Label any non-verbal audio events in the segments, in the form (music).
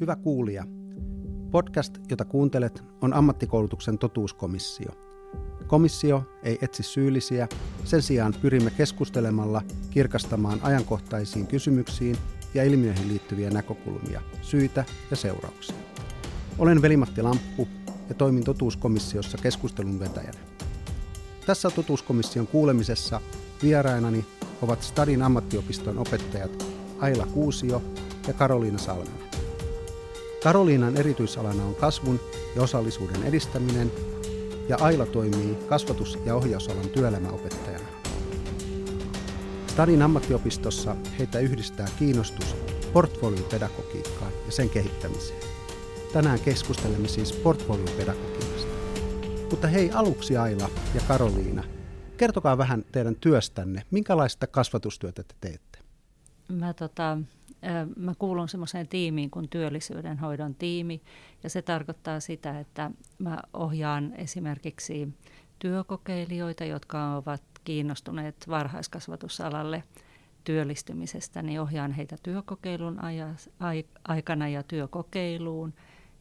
Hyvä kuulija. Podcast, jota kuuntelet, on ammattikoulutuksen totuuskomissio. Komissio ei etsi syyllisiä, sen sijaan pyrimme keskustelemalla kirkastamaan ajankohtaisiin kysymyksiin ja ilmiöihin liittyviä näkökulmia, syitä ja seurauksia. Olen Velimatti Lamppu ja toimin totuuskomissiossa keskustelun vetäjänä. Tässä totuuskomission kuulemisessa vierainani ovat Stadin ammattiopiston opettajat Aila Kuusio ja Karoliina Salminen. Karoliinan erityisalana on kasvun ja osallisuuden edistäminen ja Aila toimii kasvatus- ja ohjausalan työelämäopettajana. Stadin ammattiopistossa heitä yhdistää kiinnostus portfoliopedagogiikkaan ja sen kehittämiseen. Tänään keskustelemme siis portfoliopedagogiikasta. Mutta hei aluksi Aila ja Karoliina, kertokaa vähän teidän työstänne. Minkälaista kasvatustyötä te teette? Mä tota, mä kuulun semmoiseen tiimiin kuin työllisyyden hoidon tiimi ja se tarkoittaa sitä, että mä ohjaan esimerkiksi työkokeilijoita, jotka ovat kiinnostuneet varhaiskasvatusalalle työllistymisestä, niin ohjaan heitä työkokeilun aikana ja työkokeiluun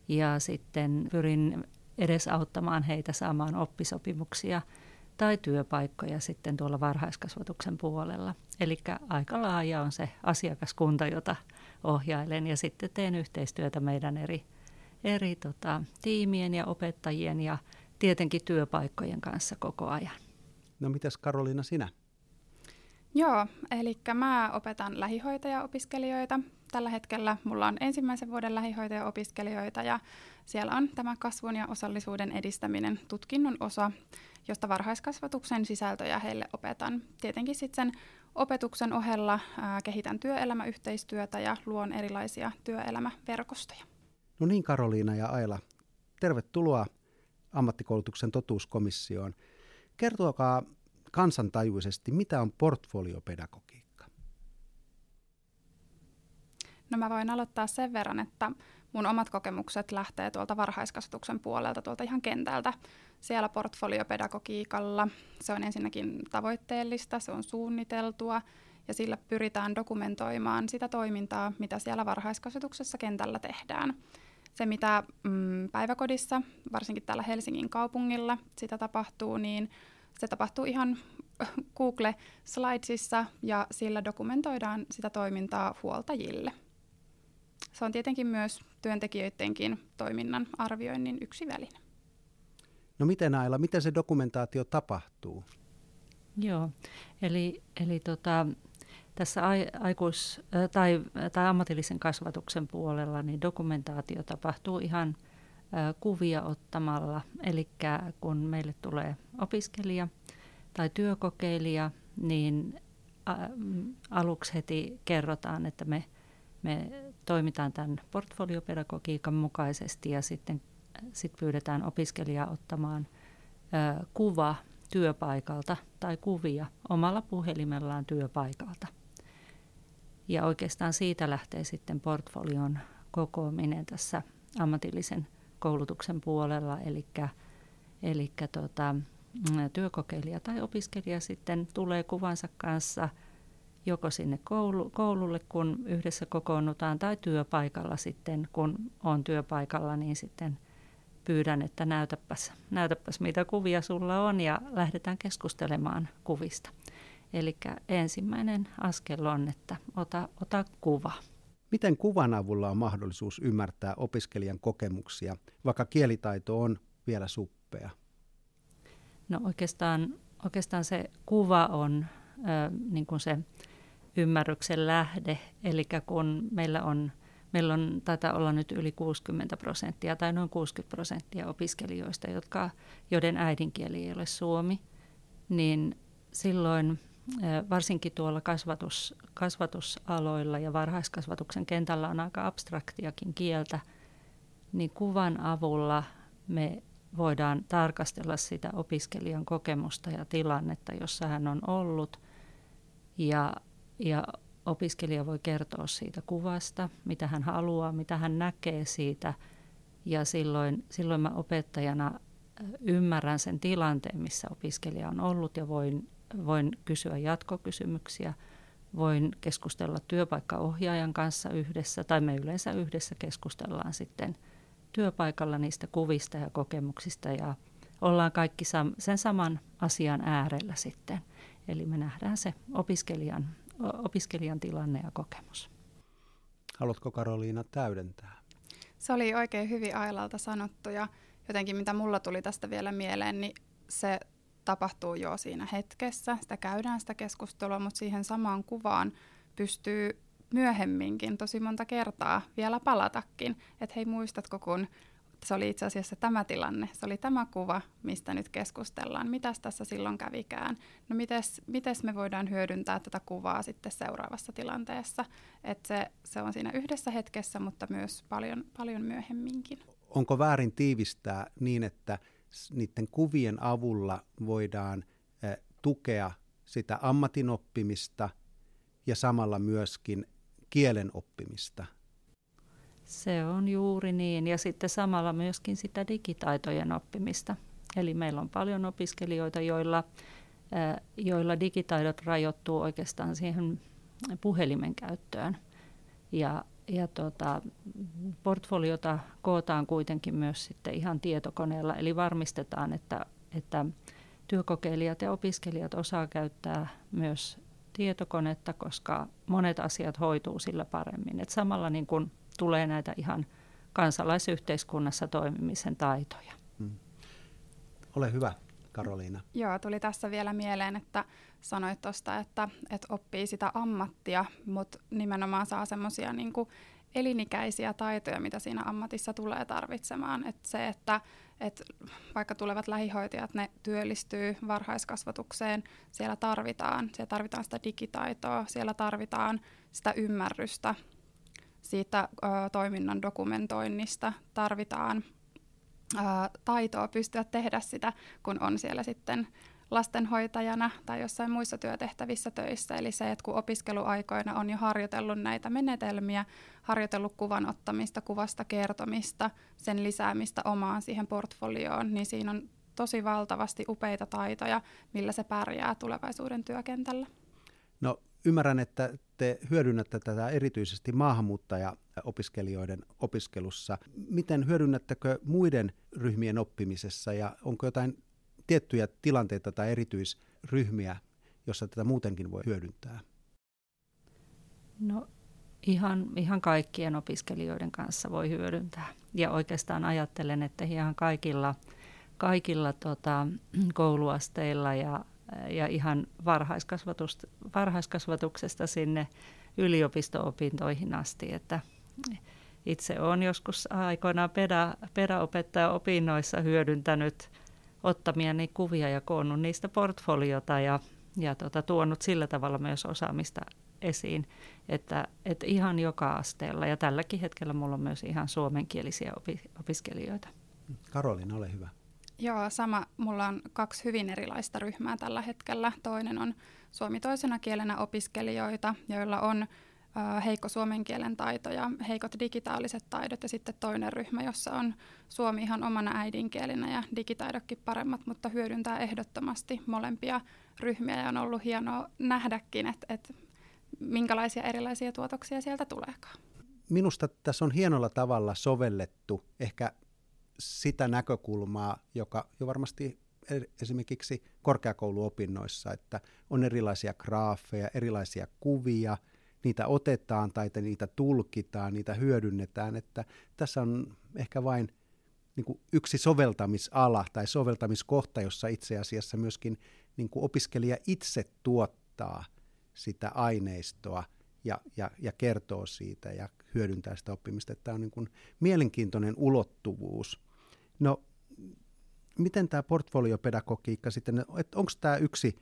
ja sitten pyrin edesauttamaan heitä saamaan oppisopimuksia tai työpaikkoja sitten tuolla varhaiskasvatuksen puolella. Eli aika laaja on se asiakaskunta, jota ohjailen ja sitten teen yhteistyötä meidän eri, eri tota, tiimien ja opettajien ja tietenkin työpaikkojen kanssa koko ajan. No mitäs Karoliina sinä? Joo, eli mä opetan lähihoitajaopiskelijoita. Tällä hetkellä mulla on ensimmäisen vuoden lähihoitajaopiskelijoita ja siellä on tämä kasvun ja osallisuuden edistäminen tutkinnon osa, josta varhaiskasvatuksen sisältöjä heille opetan. Tietenkin sitten sen opetuksen ohella ää, kehitän työelämäyhteistyötä ja luon erilaisia työelämäverkostoja. No niin Karoliina ja Aila, tervetuloa ammattikoulutuksen totuuskomissioon. Kertokaa kansantajuisesti, mitä on portfoliopedagogiikka? No mä voin aloittaa sen verran, että mun omat kokemukset lähtee tuolta varhaiskasvatuksen puolelta, tuolta ihan kentältä. Siellä portfoliopedagogiikalla se on ensinnäkin tavoitteellista, se on suunniteltua ja sillä pyritään dokumentoimaan sitä toimintaa, mitä siellä varhaiskasvatuksessa kentällä tehdään. Se, mitä mm, päiväkodissa, varsinkin täällä Helsingin kaupungilla, sitä tapahtuu, niin se tapahtuu ihan Google Slidesissa ja sillä dokumentoidaan sitä toimintaa huoltajille. Se on tietenkin myös työntekijöidenkin toiminnan arvioinnin yksi väline. No miten Aila, miten se dokumentaatio tapahtuu? Joo, eli, eli tota, tässä aikuis- tai, tai ammatillisen kasvatuksen puolella niin dokumentaatio tapahtuu ihan kuvia ottamalla. Eli kun meille tulee opiskelija tai työkokeilija, niin aluksi heti kerrotaan, että me, me toimitaan tämän portfoliopedagogiikan mukaisesti ja sitten sit pyydetään opiskelijaa ottamaan ä, kuva työpaikalta tai kuvia omalla puhelimellaan työpaikalta. Ja oikeastaan siitä lähtee sitten portfolion kokoaminen tässä ammatillisen koulutuksen puolella, eli, eli tota, työkokeilija tai opiskelija sitten tulee kuvansa kanssa joko sinne koulu, koululle, kun yhdessä kokoonnutaan, tai työpaikalla sitten, kun on työpaikalla, niin sitten pyydän, että näytäpäs, näytäpäs mitä kuvia sulla on ja lähdetään keskustelemaan kuvista. Eli ensimmäinen askel on, että ota, ota kuva. Miten kuvan avulla on mahdollisuus ymmärtää opiskelijan kokemuksia, vaikka kielitaito on vielä suppea? No oikeastaan, oikeastaan se kuva on ö, niin kuin se ymmärryksen lähde, eli kun meillä on, meillä on, taitaa olla nyt yli 60 prosenttia tai noin 60 prosenttia opiskelijoista, jotka, joiden äidinkieli ei ole suomi, niin silloin varsinkin tuolla kasvatus, kasvatusaloilla ja varhaiskasvatuksen kentällä on aika abstraktiakin kieltä, niin kuvan avulla me voidaan tarkastella sitä opiskelijan kokemusta ja tilannetta, jossa hän on ollut. Ja, ja opiskelija voi kertoa siitä kuvasta, mitä hän haluaa, mitä hän näkee siitä. Ja silloin, silloin mä opettajana ymmärrän sen tilanteen, missä opiskelija on ollut ja voin voin kysyä jatkokysymyksiä, voin keskustella työpaikkaohjaajan kanssa yhdessä, tai me yleensä yhdessä keskustellaan sitten työpaikalla niistä kuvista ja kokemuksista ja ollaan kaikki sen saman asian äärellä sitten. Eli me nähdään se opiskelijan, opiskelijan tilanne ja kokemus. Haluatko Karoliina täydentää? Se oli oikein hyvin Ailalta sanottu ja jotenkin mitä mulla tuli tästä vielä mieleen, niin se tapahtuu jo siinä hetkessä. Sitä käydään sitä keskustelua, mutta siihen samaan kuvaan pystyy myöhemminkin tosi monta kertaa vielä palatakin. Että hei, muistatko, kun se oli itse asiassa tämä tilanne, se oli tämä kuva, mistä nyt keskustellaan. Mitäs tässä silloin kävikään? No mites, mites me voidaan hyödyntää tätä kuvaa sitten seuraavassa tilanteessa? Että se, se on siinä yhdessä hetkessä, mutta myös paljon, paljon myöhemminkin. Onko väärin tiivistää niin, että niiden kuvien avulla voidaan eh, tukea sitä ammatin oppimista ja samalla myöskin kielen oppimista? Se on juuri niin. Ja sitten samalla myöskin sitä digitaitojen oppimista. Eli meillä on paljon opiskelijoita, joilla, joilla digitaidot rajoittuu oikeastaan siihen puhelimen käyttöön. Ja, ja tota, portfoliota kootaan kuitenkin myös sitten ihan tietokoneella, eli varmistetaan, että, että työkokeilijat ja opiskelijat osaa käyttää myös tietokonetta, koska monet asiat hoituu sillä paremmin. Et samalla niin kun tulee näitä ihan kansalaisyhteiskunnassa toimimisen taitoja. Hmm. Ole hyvä, Karoliina. Joo, tuli tässä vielä mieleen, että sanoit tuosta, että, että oppii sitä ammattia, mutta nimenomaan saa semmoisia niin elinikäisiä taitoja, mitä siinä ammatissa tulee tarvitsemaan. Et se, että et vaikka tulevat lähihoitajat, ne työllistyy varhaiskasvatukseen, siellä tarvitaan, siellä tarvitaan sitä digitaitoa, siellä tarvitaan sitä ymmärrystä siitä ö, toiminnan dokumentoinnista, tarvitaan ö, taitoa pystyä tehdä sitä, kun on siellä sitten lastenhoitajana tai jossain muissa työtehtävissä töissä. Eli se, että kun opiskeluaikoina on jo harjoitellut näitä menetelmiä, harjoitellut kuvan ottamista, kuvasta kertomista, sen lisäämistä omaan siihen portfolioon, niin siinä on tosi valtavasti upeita taitoja, millä se pärjää tulevaisuuden työkentällä. No ymmärrän, että te hyödynnätte tätä erityisesti maahanmuuttajaopiskelijoiden opiskelussa. Miten hyödynnättekö muiden ryhmien oppimisessa ja onko jotain tiettyjä tilanteita tai erityisryhmiä, jossa tätä muutenkin voi hyödyntää? No ihan, ihan kaikkien opiskelijoiden kanssa voi hyödyntää. Ja oikeastaan ajattelen, että ihan kaikilla, kaikilla tota, kouluasteilla ja, ja ihan varhaiskasvatuksesta sinne yliopisto-opintoihin asti. Että itse olen joskus aikoinaan peda, pedaopettaja opinnoissa hyödyntänyt – ottamiani kuvia ja koonnut niistä portfoliota ja, ja tota, tuonut sillä tavalla myös osaamista esiin, että, että ihan joka asteella ja tälläkin hetkellä mulla on myös ihan suomenkielisiä opi, opiskelijoita. Karolina, ole hyvä. Joo, sama. Mulla on kaksi hyvin erilaista ryhmää tällä hetkellä. Toinen on suomi toisena kielenä opiskelijoita, joilla on heikko suomen kielen taito ja heikot digitaaliset taidot ja sitten toinen ryhmä, jossa on suomi ihan omana äidinkielinä ja digitaidotkin paremmat, mutta hyödyntää ehdottomasti molempia ryhmiä ja on ollut hienoa nähdäkin, että, että minkälaisia erilaisia tuotoksia sieltä tuleekaan. Minusta tässä on hienolla tavalla sovellettu ehkä sitä näkökulmaa, joka jo varmasti esimerkiksi korkeakouluopinnoissa, että on erilaisia graafeja, erilaisia kuvia – niitä otetaan tai niitä tulkitaan, niitä hyödynnetään, että tässä on ehkä vain niin kuin yksi soveltamisala tai soveltamiskohta, jossa itse asiassa myöskin niin kuin opiskelija itse tuottaa sitä aineistoa ja, ja, ja kertoo siitä ja hyödyntää sitä oppimista. Tämä on niin kuin mielenkiintoinen ulottuvuus. No, miten tämä portfoliopedagogiikka sitten, onko tämä yksi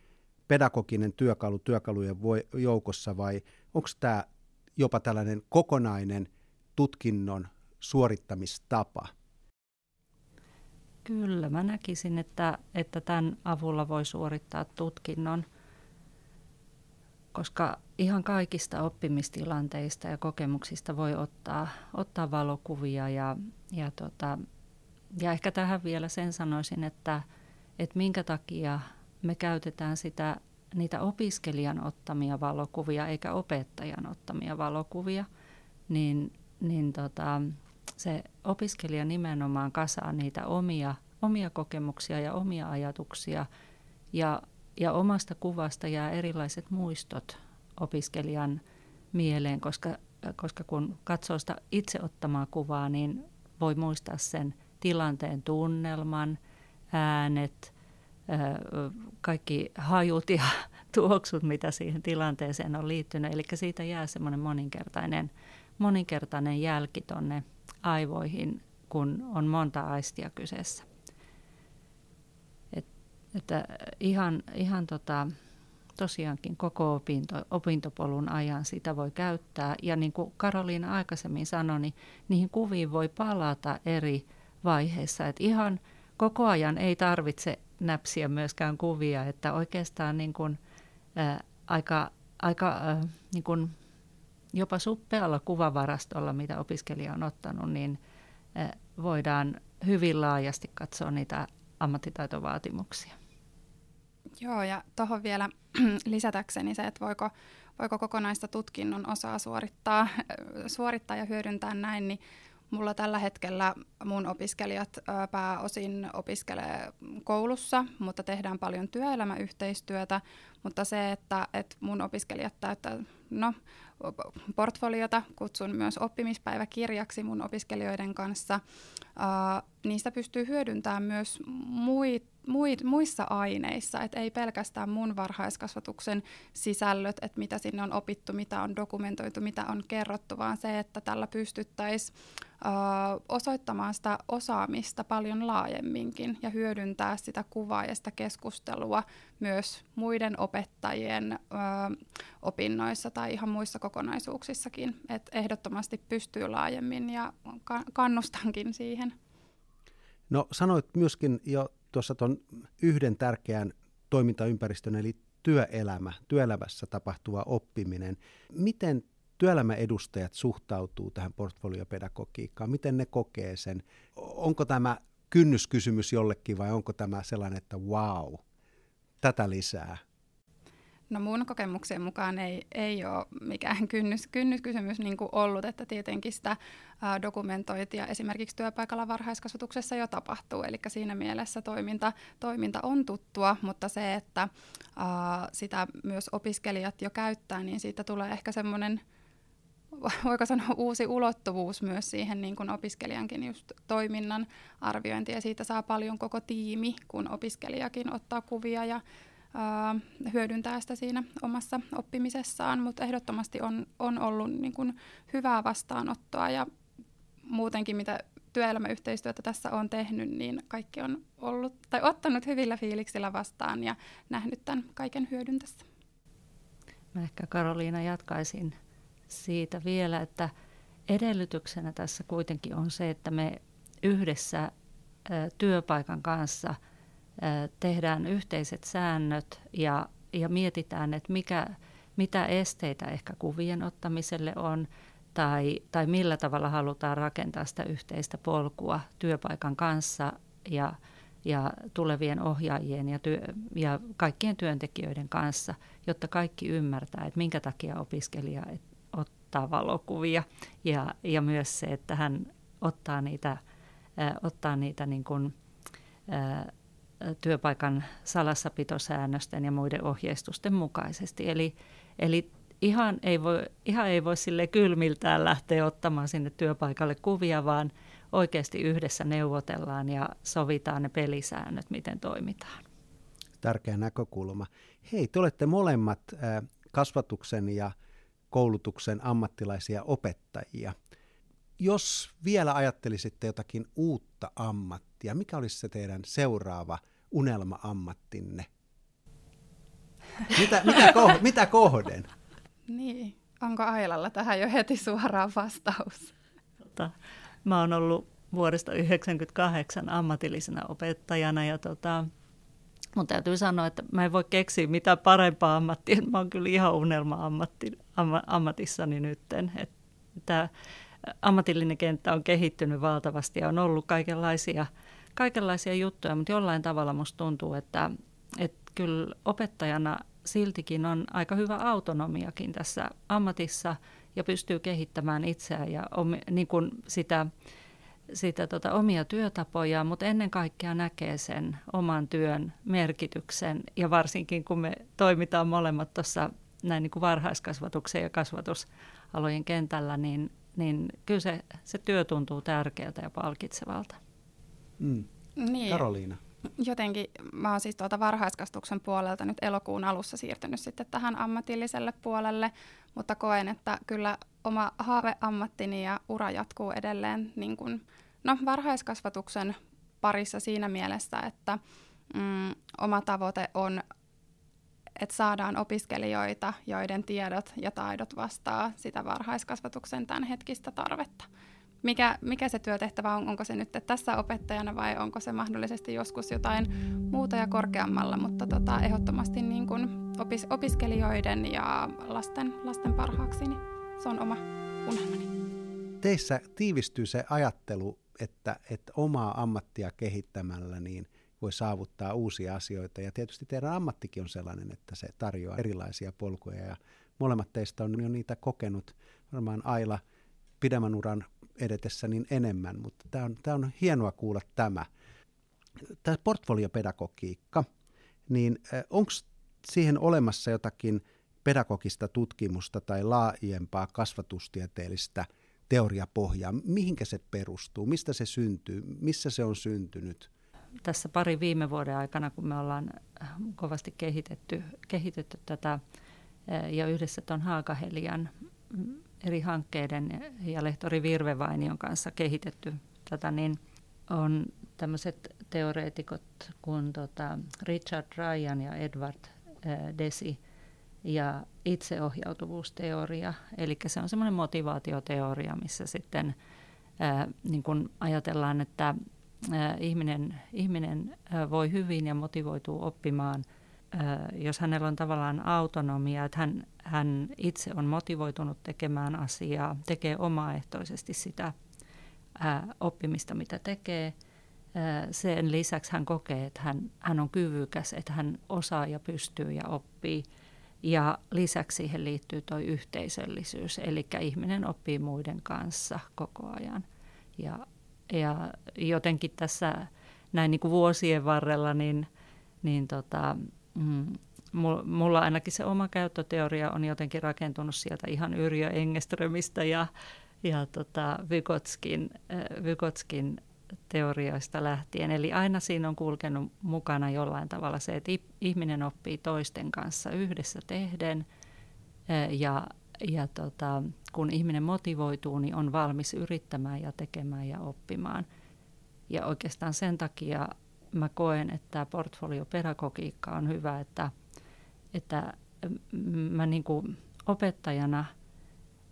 pedagoginen työkalu työkalujen voi, joukossa vai onko tämä jopa tällainen kokonainen tutkinnon suorittamistapa? Kyllä, mä näkisin, että, että tämän avulla voi suorittaa tutkinnon, koska ihan kaikista oppimistilanteista ja kokemuksista voi ottaa, ottaa valokuvia ja, ja, tota, ja ehkä tähän vielä sen sanoisin, että, että minkä takia me käytetään sitä niitä opiskelijan ottamia valokuvia eikä opettajan ottamia valokuvia, niin, niin tota, se opiskelija nimenomaan kasaa niitä omia, omia kokemuksia ja omia ajatuksia. Ja, ja omasta kuvasta jää erilaiset muistot opiskelijan mieleen, koska, koska kun katsoo sitä itse ottamaa kuvaa, niin voi muistaa sen tilanteen tunnelman, äänet, kaikki hajut ja (laughs) tuoksut, mitä siihen tilanteeseen on liittynyt. Eli siitä jää semmoinen moninkertainen, moninkertainen jälki tuonne aivoihin, kun on monta aistia kyseessä. Et, että ihan, ihan tota, tosiaankin koko opinto, opintopolun ajan sitä voi käyttää. Ja niin kuin Karoliina aikaisemmin sanoi, niin niihin kuviin voi palata eri vaiheissa. Et ihan koko ajan ei tarvitse näpsiä myöskään kuvia, että oikeastaan niin kuin, ää, aika, aika ää, niin kuin jopa suppealla kuvavarastolla, mitä opiskelija on ottanut, niin ää, voidaan hyvin laajasti katsoa niitä ammattitaitovaatimuksia. Joo, ja tuohon vielä (clears throat) lisätäkseni se, että voiko, voiko kokonaista tutkinnon osaa suorittaa, suorittaa ja hyödyntää näin, niin Mulla tällä hetkellä mun opiskelijat pääosin opiskelee koulussa, mutta tehdään paljon työelämäyhteistyötä. Mutta se, että, että mun opiskelijat täyttää no, portfoliota, kutsun myös oppimispäiväkirjaksi mun opiskelijoiden kanssa, niistä pystyy hyödyntämään myös muita muissa aineissa, että ei pelkästään mun varhaiskasvatuksen sisällöt, että mitä sinne on opittu, mitä on dokumentoitu, mitä on kerrottu, vaan se, että tällä pystyttäisiin osoittamaan sitä osaamista paljon laajemminkin ja hyödyntää sitä kuvaa ja sitä keskustelua myös muiden opettajien ö, opinnoissa tai ihan muissa kokonaisuuksissakin. Et ehdottomasti pystyy laajemmin ja kannustankin siihen. No sanoit myöskin jo tuossa tuon yhden tärkeän toimintaympäristön, eli työelämä, työelämässä tapahtuva oppiminen. Miten työelämäedustajat suhtautuu tähän portfoliopedagogiikkaan? Miten ne kokee sen? Onko tämä kynnyskysymys jollekin vai onko tämä sellainen, että wow, tätä lisää? No mun kokemuksien mukaan ei, ei ole mikään (laughs) kynnys, kynnyskysymys niin kuin ollut, että tietenkin sitä dokumentointia esimerkiksi työpaikalla varhaiskasvatuksessa jo tapahtuu, eli siinä mielessä toiminta, toiminta on tuttua, mutta se, että ää, sitä myös opiskelijat jo käyttää, niin siitä tulee ehkä semmoinen (laughs) voiko sanoa uusi ulottuvuus myös siihen niin kuin opiskelijankin just toiminnan arviointi ja siitä saa paljon koko tiimi, kun opiskelijakin ottaa kuvia ja hyödyntää sitä siinä omassa oppimisessaan, mutta ehdottomasti on, on ollut niin kuin hyvää vastaanottoa. Ja muutenkin mitä työelämäyhteistyötä tässä on tehnyt, niin kaikki on ollut tai ottanut hyvillä fiiliksillä vastaan ja nähnyt tämän kaiken hyödyn tässä. Mä ehkä Karoliina jatkaisin siitä vielä, että edellytyksenä tässä kuitenkin on se, että me yhdessä työpaikan kanssa – tehdään yhteiset säännöt ja, ja mietitään, että mikä, mitä esteitä ehkä kuvien ottamiselle on tai, tai millä tavalla halutaan rakentaa sitä yhteistä polkua työpaikan kanssa ja, ja tulevien ohjaajien ja, työ, ja kaikkien työntekijöiden kanssa, jotta kaikki ymmärtää, että minkä takia opiskelija ottaa valokuvia ja, ja myös se, että hän ottaa niitä, äh, ottaa niitä niin kuin, äh, työpaikan salassapitosäännösten ja muiden ohjeistusten mukaisesti. Eli, eli ihan ei voi, ihan ei voi sille kylmiltään lähteä ottamaan sinne työpaikalle kuvia, vaan oikeasti yhdessä neuvotellaan ja sovitaan ne pelisäännöt, miten toimitaan. Tärkeä näkökulma. Hei, te olette molemmat kasvatuksen ja koulutuksen ammattilaisia opettajia. Jos vielä ajattelisitte jotakin uutta ammattia, mikä olisi se teidän seuraava unelma-ammattinne? Mitä, mitä, (laughs) koh, mitä kohden? Niin, onko Ailalla tähän jo heti suoraan vastaus? Tota, mä oon ollut vuodesta 1998 ammatillisena opettajana ja tota, mun täytyy sanoa, että mä en voi keksiä mitään parempaa ammattia. Mä oon kyllä ihan unelma-ammatti, amma, ammatissani nytten. Että ammatillinen kenttä on kehittynyt valtavasti ja on ollut kaikenlaisia, kaikenlaisia juttuja, mutta jollain tavalla musta tuntuu, että, että kyllä opettajana siltikin on aika hyvä autonomiakin tässä ammatissa ja pystyy kehittämään itseään ja omi, niin kuin sitä, sitä tota, omia työtapoja, mutta ennen kaikkea näkee sen oman työn merkityksen ja varsinkin kun me toimitaan molemmat tuossa näin niin kuin varhaiskasvatuksen ja kasvatusalojen kentällä, niin, niin kyllä se, se työ tuntuu tärkeältä ja palkitsevalta. Mm. Niin. Karoliina. Jotenkin mä oon siis tuolta varhaiskastuksen puolelta nyt elokuun alussa siirtynyt sitten tähän ammatilliselle puolelle, mutta koen, että kyllä oma haaveammattini ja ura jatkuu edelleen niin kuin, no, varhaiskasvatuksen parissa siinä mielessä, että mm, oma tavoite on, että saadaan opiskelijoita, joiden tiedot ja taidot vastaa sitä varhaiskasvatuksen tämänhetkistä tarvetta. Mikä, mikä se työtehtävä on, onko se nyt tässä opettajana vai onko se mahdollisesti joskus jotain muuta ja korkeammalla, mutta tota, ehdottomasti niin kuin opis, opiskelijoiden ja lasten, lasten parhaaksi, niin se on oma unelmani. Teissä tiivistyy se ajattelu, että, että omaa ammattia kehittämällä niin voi saavuttaa uusia asioita. Ja tietysti teidän ammattikin on sellainen, että se tarjoaa erilaisia polkuja ja molemmat teistä on jo niitä kokenut. Varmaan Aila pidemmän uran edetessä niin enemmän, mutta tämä on, tämä on hienoa kuulla tämä. Tämä portfoliopedagogiikka, niin onko siihen olemassa jotakin pedagogista tutkimusta tai laajempaa kasvatustieteellistä teoriapohjaa? Mihinkä se perustuu? Mistä se syntyy? Missä se on syntynyt? Tässä pari viime vuoden aikana, kun me ollaan kovasti kehitetty, kehitetty tätä ja yhdessä tuon Haakahelian eri hankkeiden ja lehtori Virve Vainion kanssa kehitetty tätä, niin on tämmöiset teoreetikot kuin tota Richard Ryan ja Edward äh, Desi ja itseohjautuvuusteoria. Eli se on semmoinen motivaatioteoria, missä sitten äh, niin kun ajatellaan, että äh, ihminen, ihminen äh, voi hyvin ja motivoituu oppimaan – jos hänellä on tavallaan autonomia, että hän, hän itse on motivoitunut tekemään asiaa, tekee omaehtoisesti sitä oppimista, mitä tekee. Sen lisäksi hän kokee, että hän, hän on kyvykäs, että hän osaa ja pystyy ja oppii. Ja lisäksi siihen liittyy tuo yhteisöllisyys, eli ihminen oppii muiden kanssa koko ajan. Ja, ja jotenkin tässä näin niin kuin vuosien varrella, niin, niin tota, Mm, mulla ainakin se oma käyttöteoria on jotenkin rakentunut sieltä ihan Yrjö Engeströmistä ja, ja tota Vygotskin, äh, Vygotskin teorioista lähtien. Eli aina siinä on kulkenut mukana jollain tavalla se, että ihminen oppii toisten kanssa yhdessä tehden äh, ja, ja tota, kun ihminen motivoituu, niin on valmis yrittämään ja tekemään ja oppimaan. Ja oikeastaan sen takia mä koen, että tämä portfoliopedagogiikka on hyvä, että, että mä niin kuin opettajana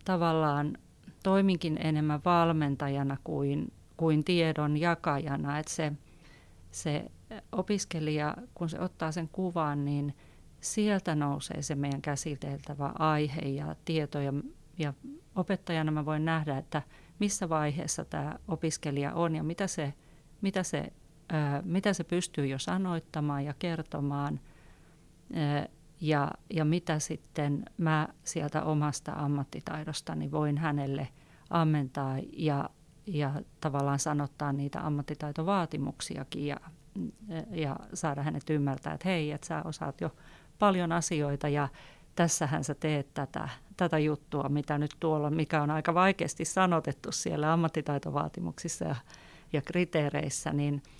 tavallaan toiminkin enemmän valmentajana kuin, kuin tiedon jakajana. Että se, se opiskelija, kun se ottaa sen kuvan, niin sieltä nousee se meidän käsiteltävä aihe ja tieto. Ja, ja opettajana mä voin nähdä, että missä vaiheessa tämä opiskelija on ja mitä se, mitä se mitä se pystyy jo sanoittamaan ja kertomaan ja, ja mitä sitten mä sieltä omasta ammattitaidostani voin hänelle ammentaa ja, ja tavallaan sanottaa niitä ammattitaitovaatimuksiakin ja, ja saada hänet ymmärtää, että hei, että sä osaat jo paljon asioita ja tässähän sä teet tätä, tätä juttua, mitä nyt tuolla, mikä on aika vaikeasti sanotettu siellä ammattitaitovaatimuksissa ja, ja kriteereissä, niin –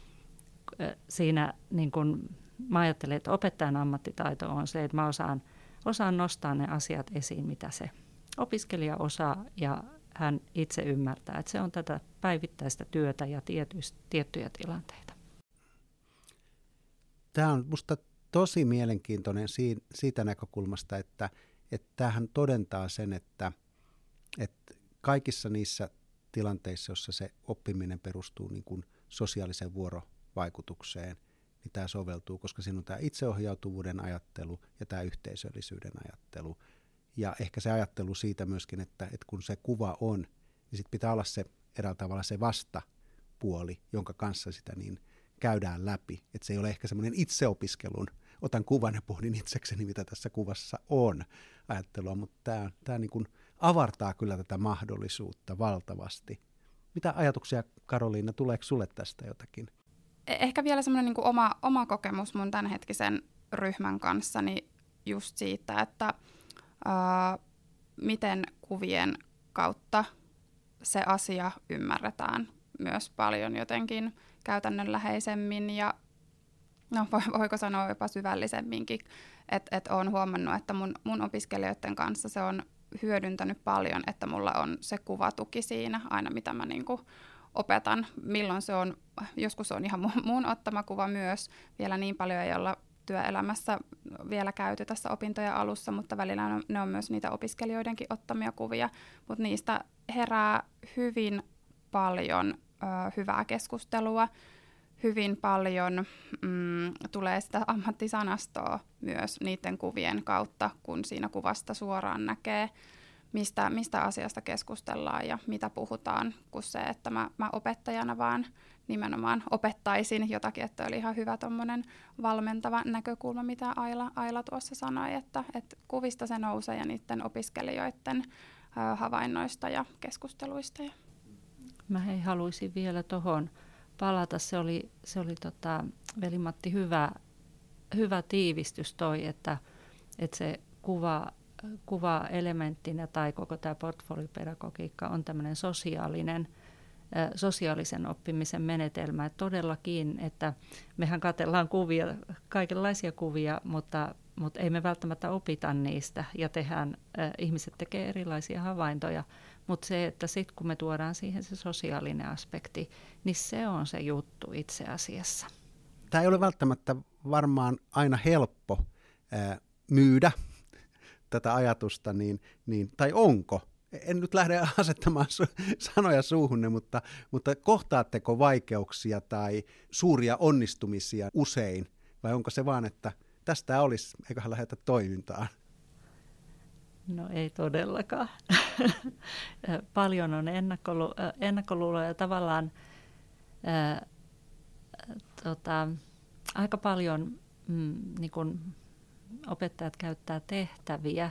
siinä niin kun, mä ajattelen, että opettajan ammattitaito on se, että mä osaan, osaan nostaa ne asiat esiin, mitä se opiskelija osaa ja hän itse ymmärtää, että se on tätä päivittäistä työtä ja tietyistä, tiettyjä tilanteita. Tämä on minusta tosi mielenkiintoinen siitä näkökulmasta, että, että tämähän todentaa sen, että, että kaikissa niissä tilanteissa, joissa se oppiminen perustuu niin kuin sosiaalisen vuoro vaikutukseen, niin tämä soveltuu, koska siinä on tämä itseohjautuvuuden ajattelu ja tämä yhteisöllisyyden ajattelu. Ja ehkä se ajattelu siitä myöskin, että, että kun se kuva on, niin sitten pitää olla se eräällä tavalla se vastapuoli, jonka kanssa sitä niin käydään läpi. Että se ei ole ehkä semmoinen itseopiskelun otan kuvan ja pohdin itsekseni, mitä tässä kuvassa on ajattelua, mutta tämä, tämä niin kuin avartaa kyllä tätä mahdollisuutta valtavasti. Mitä ajatuksia, Karoliina, tuleeko sulle tästä jotakin? E-, ehkä vielä semmoinen niin oma, oma kokemus mun tämänhetkisen ryhmän kanssa, niin just siitä, että ää, miten kuvien kautta se asia ymmärretään myös paljon jotenkin käytännönläheisemmin ja no voiko sanoa jopa syvällisemminkin, että et olen huomannut, että mun, mun opiskelijoiden kanssa se on hyödyntänyt paljon, että mulla on se kuvatuki siinä aina, mitä mä niinku opetan. Milloin se on, joskus on ihan mun ottama kuva myös, vielä niin paljon ei olla työelämässä vielä käyty tässä opintojen alussa, mutta välillä on, ne on myös niitä opiskelijoidenkin ottamia kuvia, mutta niistä herää hyvin paljon ö, hyvää keskustelua, hyvin paljon mm, tulee sitä ammattisanastoa myös niiden kuvien kautta, kun siinä kuvasta suoraan näkee, mistä, mistä asiasta keskustellaan ja mitä puhutaan, kuin se, että mä, mä opettajana vaan nimenomaan opettaisin jotakin, että oli ihan hyvä tuommoinen valmentava näkökulma, mitä Aila, Aila tuossa sanoi, että, että kuvista se nousee ja niiden opiskelijoiden ö, havainnoista ja keskusteluista. Mä hei haluaisin vielä tuohon palata. Se oli, se oli tota, Veli-Matti hyvä, hyvä tiivistys toi, että, että se kuva, kuva elementtinä tai koko tämä portfoliopedagogiikka on tämmöinen sosiaalinen, sosiaalisen oppimisen menetelmä. Että todellakin, että mehän katellaan kuvia, kaikenlaisia kuvia, mutta, mutta ei me välttämättä opita niistä ja tehdään, ihmiset tekee erilaisia havaintoja. Mutta se, että sitten kun me tuodaan siihen se sosiaalinen aspekti, niin se on se juttu itse asiassa. Tämä ei ole välttämättä varmaan aina helppo ää, myydä (laughs) tätä ajatusta, niin, niin, tai onko? En nyt lähde (laughs) asettamaan su- sanoja suuhunne, mutta, mutta kohtaatteko vaikeuksia tai suuria onnistumisia usein? Vai onko se vaan, että tästä olisi, eiköhän lähdetä toimintaan? No ei todellakaan. (laughs) Paljon on ennakkolu- ennakkoluuloja tavallaan ää, tota, aika paljon mm, niin kun opettajat käyttää tehtäviä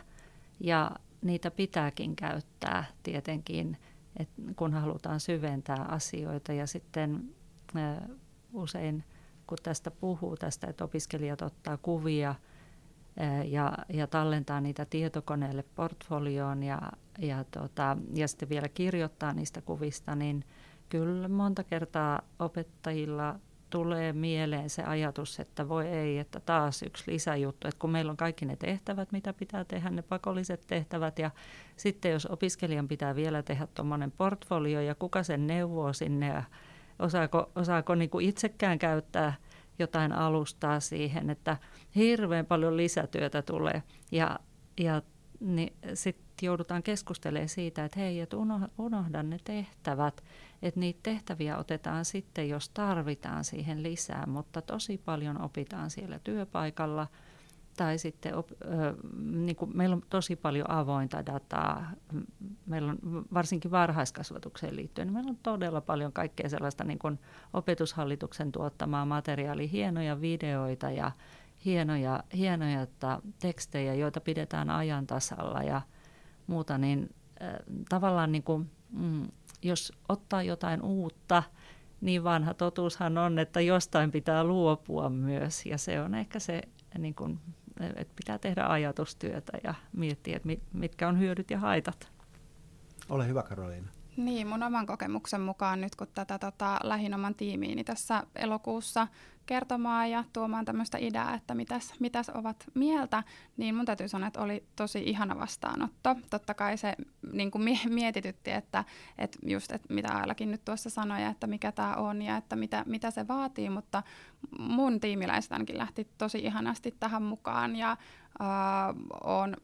ja niitä pitääkin käyttää tietenkin, et kun halutaan syventää asioita ja sitten ää, usein kun tästä puhuu, tästä, että opiskelijat ottaa kuvia – ja, ja tallentaa niitä tietokoneelle portfolioon ja, ja, tota, ja sitten vielä kirjoittaa niistä kuvista, niin kyllä monta kertaa opettajilla tulee mieleen se ajatus, että voi ei, että taas yksi lisäjuttu, että kun meillä on kaikki ne tehtävät, mitä pitää tehdä, ne pakolliset tehtävät, ja sitten jos opiskelijan pitää vielä tehdä tuommoinen portfolio, ja kuka sen neuvoo sinne, ja osaako, osaako niin kuin itsekään käyttää – jotain alustaa siihen, että hirveän paljon lisätyötä tulee. Ja, ja niin sitten joudutaan keskustelemaan siitä, että hei, että unohda ne tehtävät, että niitä tehtäviä otetaan sitten, jos tarvitaan siihen lisää, mutta tosi paljon opitaan siellä työpaikalla – tai sitten op, ö, niin kuin meillä on tosi paljon avointa dataa, meillä on varsinkin varhaiskasvatukseen liittyen, niin meillä on todella paljon kaikkea sellaista niin kuin opetushallituksen tuottamaa materiaalia, hienoja videoita ja hienoja, hienoja että tekstejä, joita pidetään ajan tasalla ja muuta, niin äh, tavallaan niin kuin, mm, jos ottaa jotain uutta, niin vanha totuushan on, että jostain pitää luopua myös ja se on ehkä se niin kuin että pitää tehdä ajatustyötä ja miettiä, että mitkä on hyödyt ja haitat. Ole hyvä Karoliina. Niin, mun oman kokemuksen mukaan nyt kun tätä tota, lähin oman tiimiini tässä elokuussa kertomaan ja tuomaan tämmöistä ideaa, että mitäs, mitäs ovat mieltä, niin mun täytyy sanoa, että oli tosi ihana vastaanotto. Totta kai se niin kuin mietitytti, että, että just, että mitä Ailakin nyt tuossa sanoi, että mikä tämä on ja että mitä, mitä se vaatii, mutta mun tiimiläiset ainakin lähti tosi ihanasti tähän mukaan ja äh, on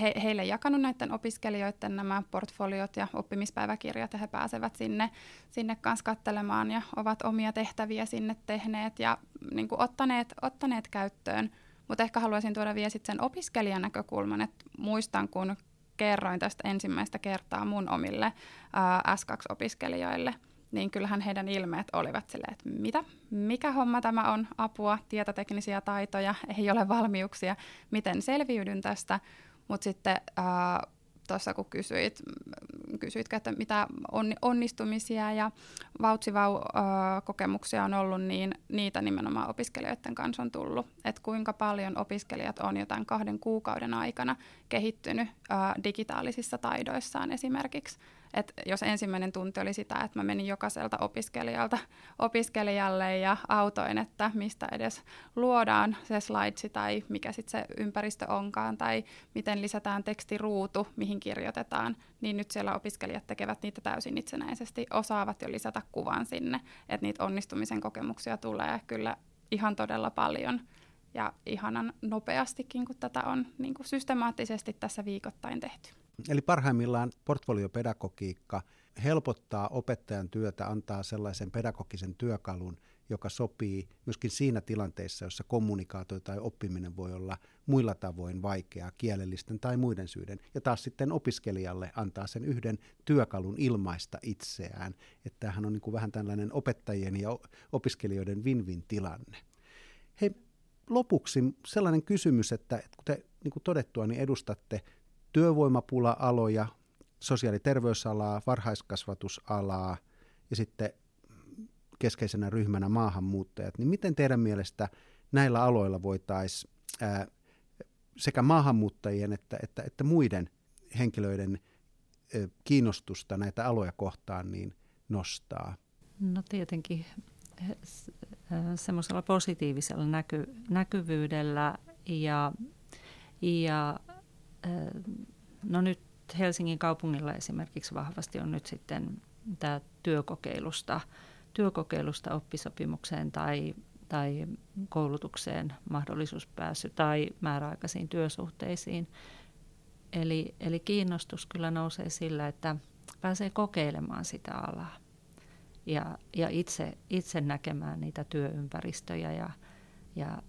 he, heille jakanut näiden opiskelijoiden nämä portfoliot ja oppimispäiväkirjat ja he pääsevät sinne, sinne kanssa katselemaan ja ovat omia tehtäviä sinne tehneet ja niin kuin ottaneet, ottaneet käyttöön. Mutta ehkä haluaisin tuoda vielä sit sen opiskelijan näkökulman, että muistan kun kerroin tästä ensimmäistä kertaa mun omille ää, S2-opiskelijoille, niin kyllähän heidän ilmeet olivat silleen, että mitä, mikä homma tämä on, apua, tietoteknisiä taitoja, ei ole valmiuksia, miten selviydyn tästä, mutta sitten äh, tuossa kun kysyit, kysyit, että mitä onnistumisia ja vautsivau-kokemuksia on ollut, niin niitä nimenomaan opiskelijoiden kanssa on tullut. Että kuinka paljon opiskelijat on jotain kahden kuukauden aikana kehittynyt digitaalisissa taidoissaan esimerkiksi. Et jos ensimmäinen tunti oli sitä, että mä menin jokaiselta opiskelijalta opiskelijalle ja autoin, että mistä edes luodaan se slidesi tai mikä sitten se ympäristö onkaan tai miten lisätään tekstiruutu, mihin kirjoitetaan, niin nyt siellä opiskelijat tekevät niitä täysin itsenäisesti, osaavat jo lisätä kuvan sinne, että niitä onnistumisen kokemuksia tulee kyllä ihan todella paljon ja ihanan nopeastikin, kun tätä on niin kuin systemaattisesti tässä viikoittain tehty. Eli parhaimmillaan portfoliopedagogiikka helpottaa opettajan työtä, antaa sellaisen pedagogisen työkalun, joka sopii myöskin siinä tilanteessa, jossa kommunikaatio tai oppiminen voi olla muilla tavoin vaikeaa kielellisten tai muiden syiden. Ja taas sitten opiskelijalle antaa sen yhden työkalun ilmaista itseään. Että tämähän on niin kuin vähän tällainen opettajien ja opiskelijoiden win-win tilanne. Hei, lopuksi sellainen kysymys, että kuten niin kuin todettua, niin edustatte työvoimapula-aloja, sosiaali- ja terveysalaa, varhaiskasvatusalaa ja sitten keskeisenä ryhmänä maahanmuuttajat, niin miten teidän mielestä näillä aloilla voitaisiin sekä maahanmuuttajien että, että, että muiden henkilöiden ää, kiinnostusta näitä aloja kohtaan niin nostaa? No tietenkin semmoisella positiivisella näky, näkyvyydellä ja, ja No nyt Helsingin kaupungilla esimerkiksi vahvasti on nyt sitten tämä työkokeilusta, työkokeilusta oppisopimukseen tai, tai koulutukseen mahdollisuus pääsy tai määräaikaisiin työsuhteisiin. Eli, eli kiinnostus kyllä nousee sillä, että pääsee kokeilemaan sitä alaa ja, ja itse, itse näkemään niitä työympäristöjä ja, ja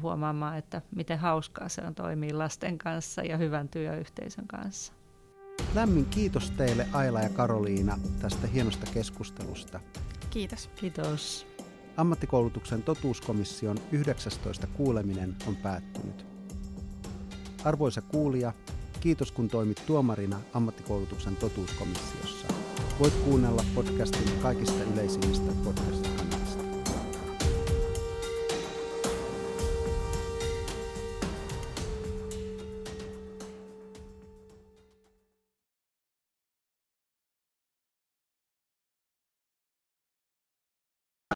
huomaamaan, että miten hauskaa se on toimia lasten kanssa ja hyvän työyhteisön kanssa. Lämmin kiitos teille Aila ja Karoliina tästä hienosta keskustelusta. Kiitos. Kiitos. Ammattikoulutuksen totuuskomission 19. kuuleminen on päättynyt. Arvoisa kuulija, kiitos kun toimit tuomarina ammattikoulutuksen totuuskomissiossa. Voit kuunnella podcastin kaikista yleisimmistä podcast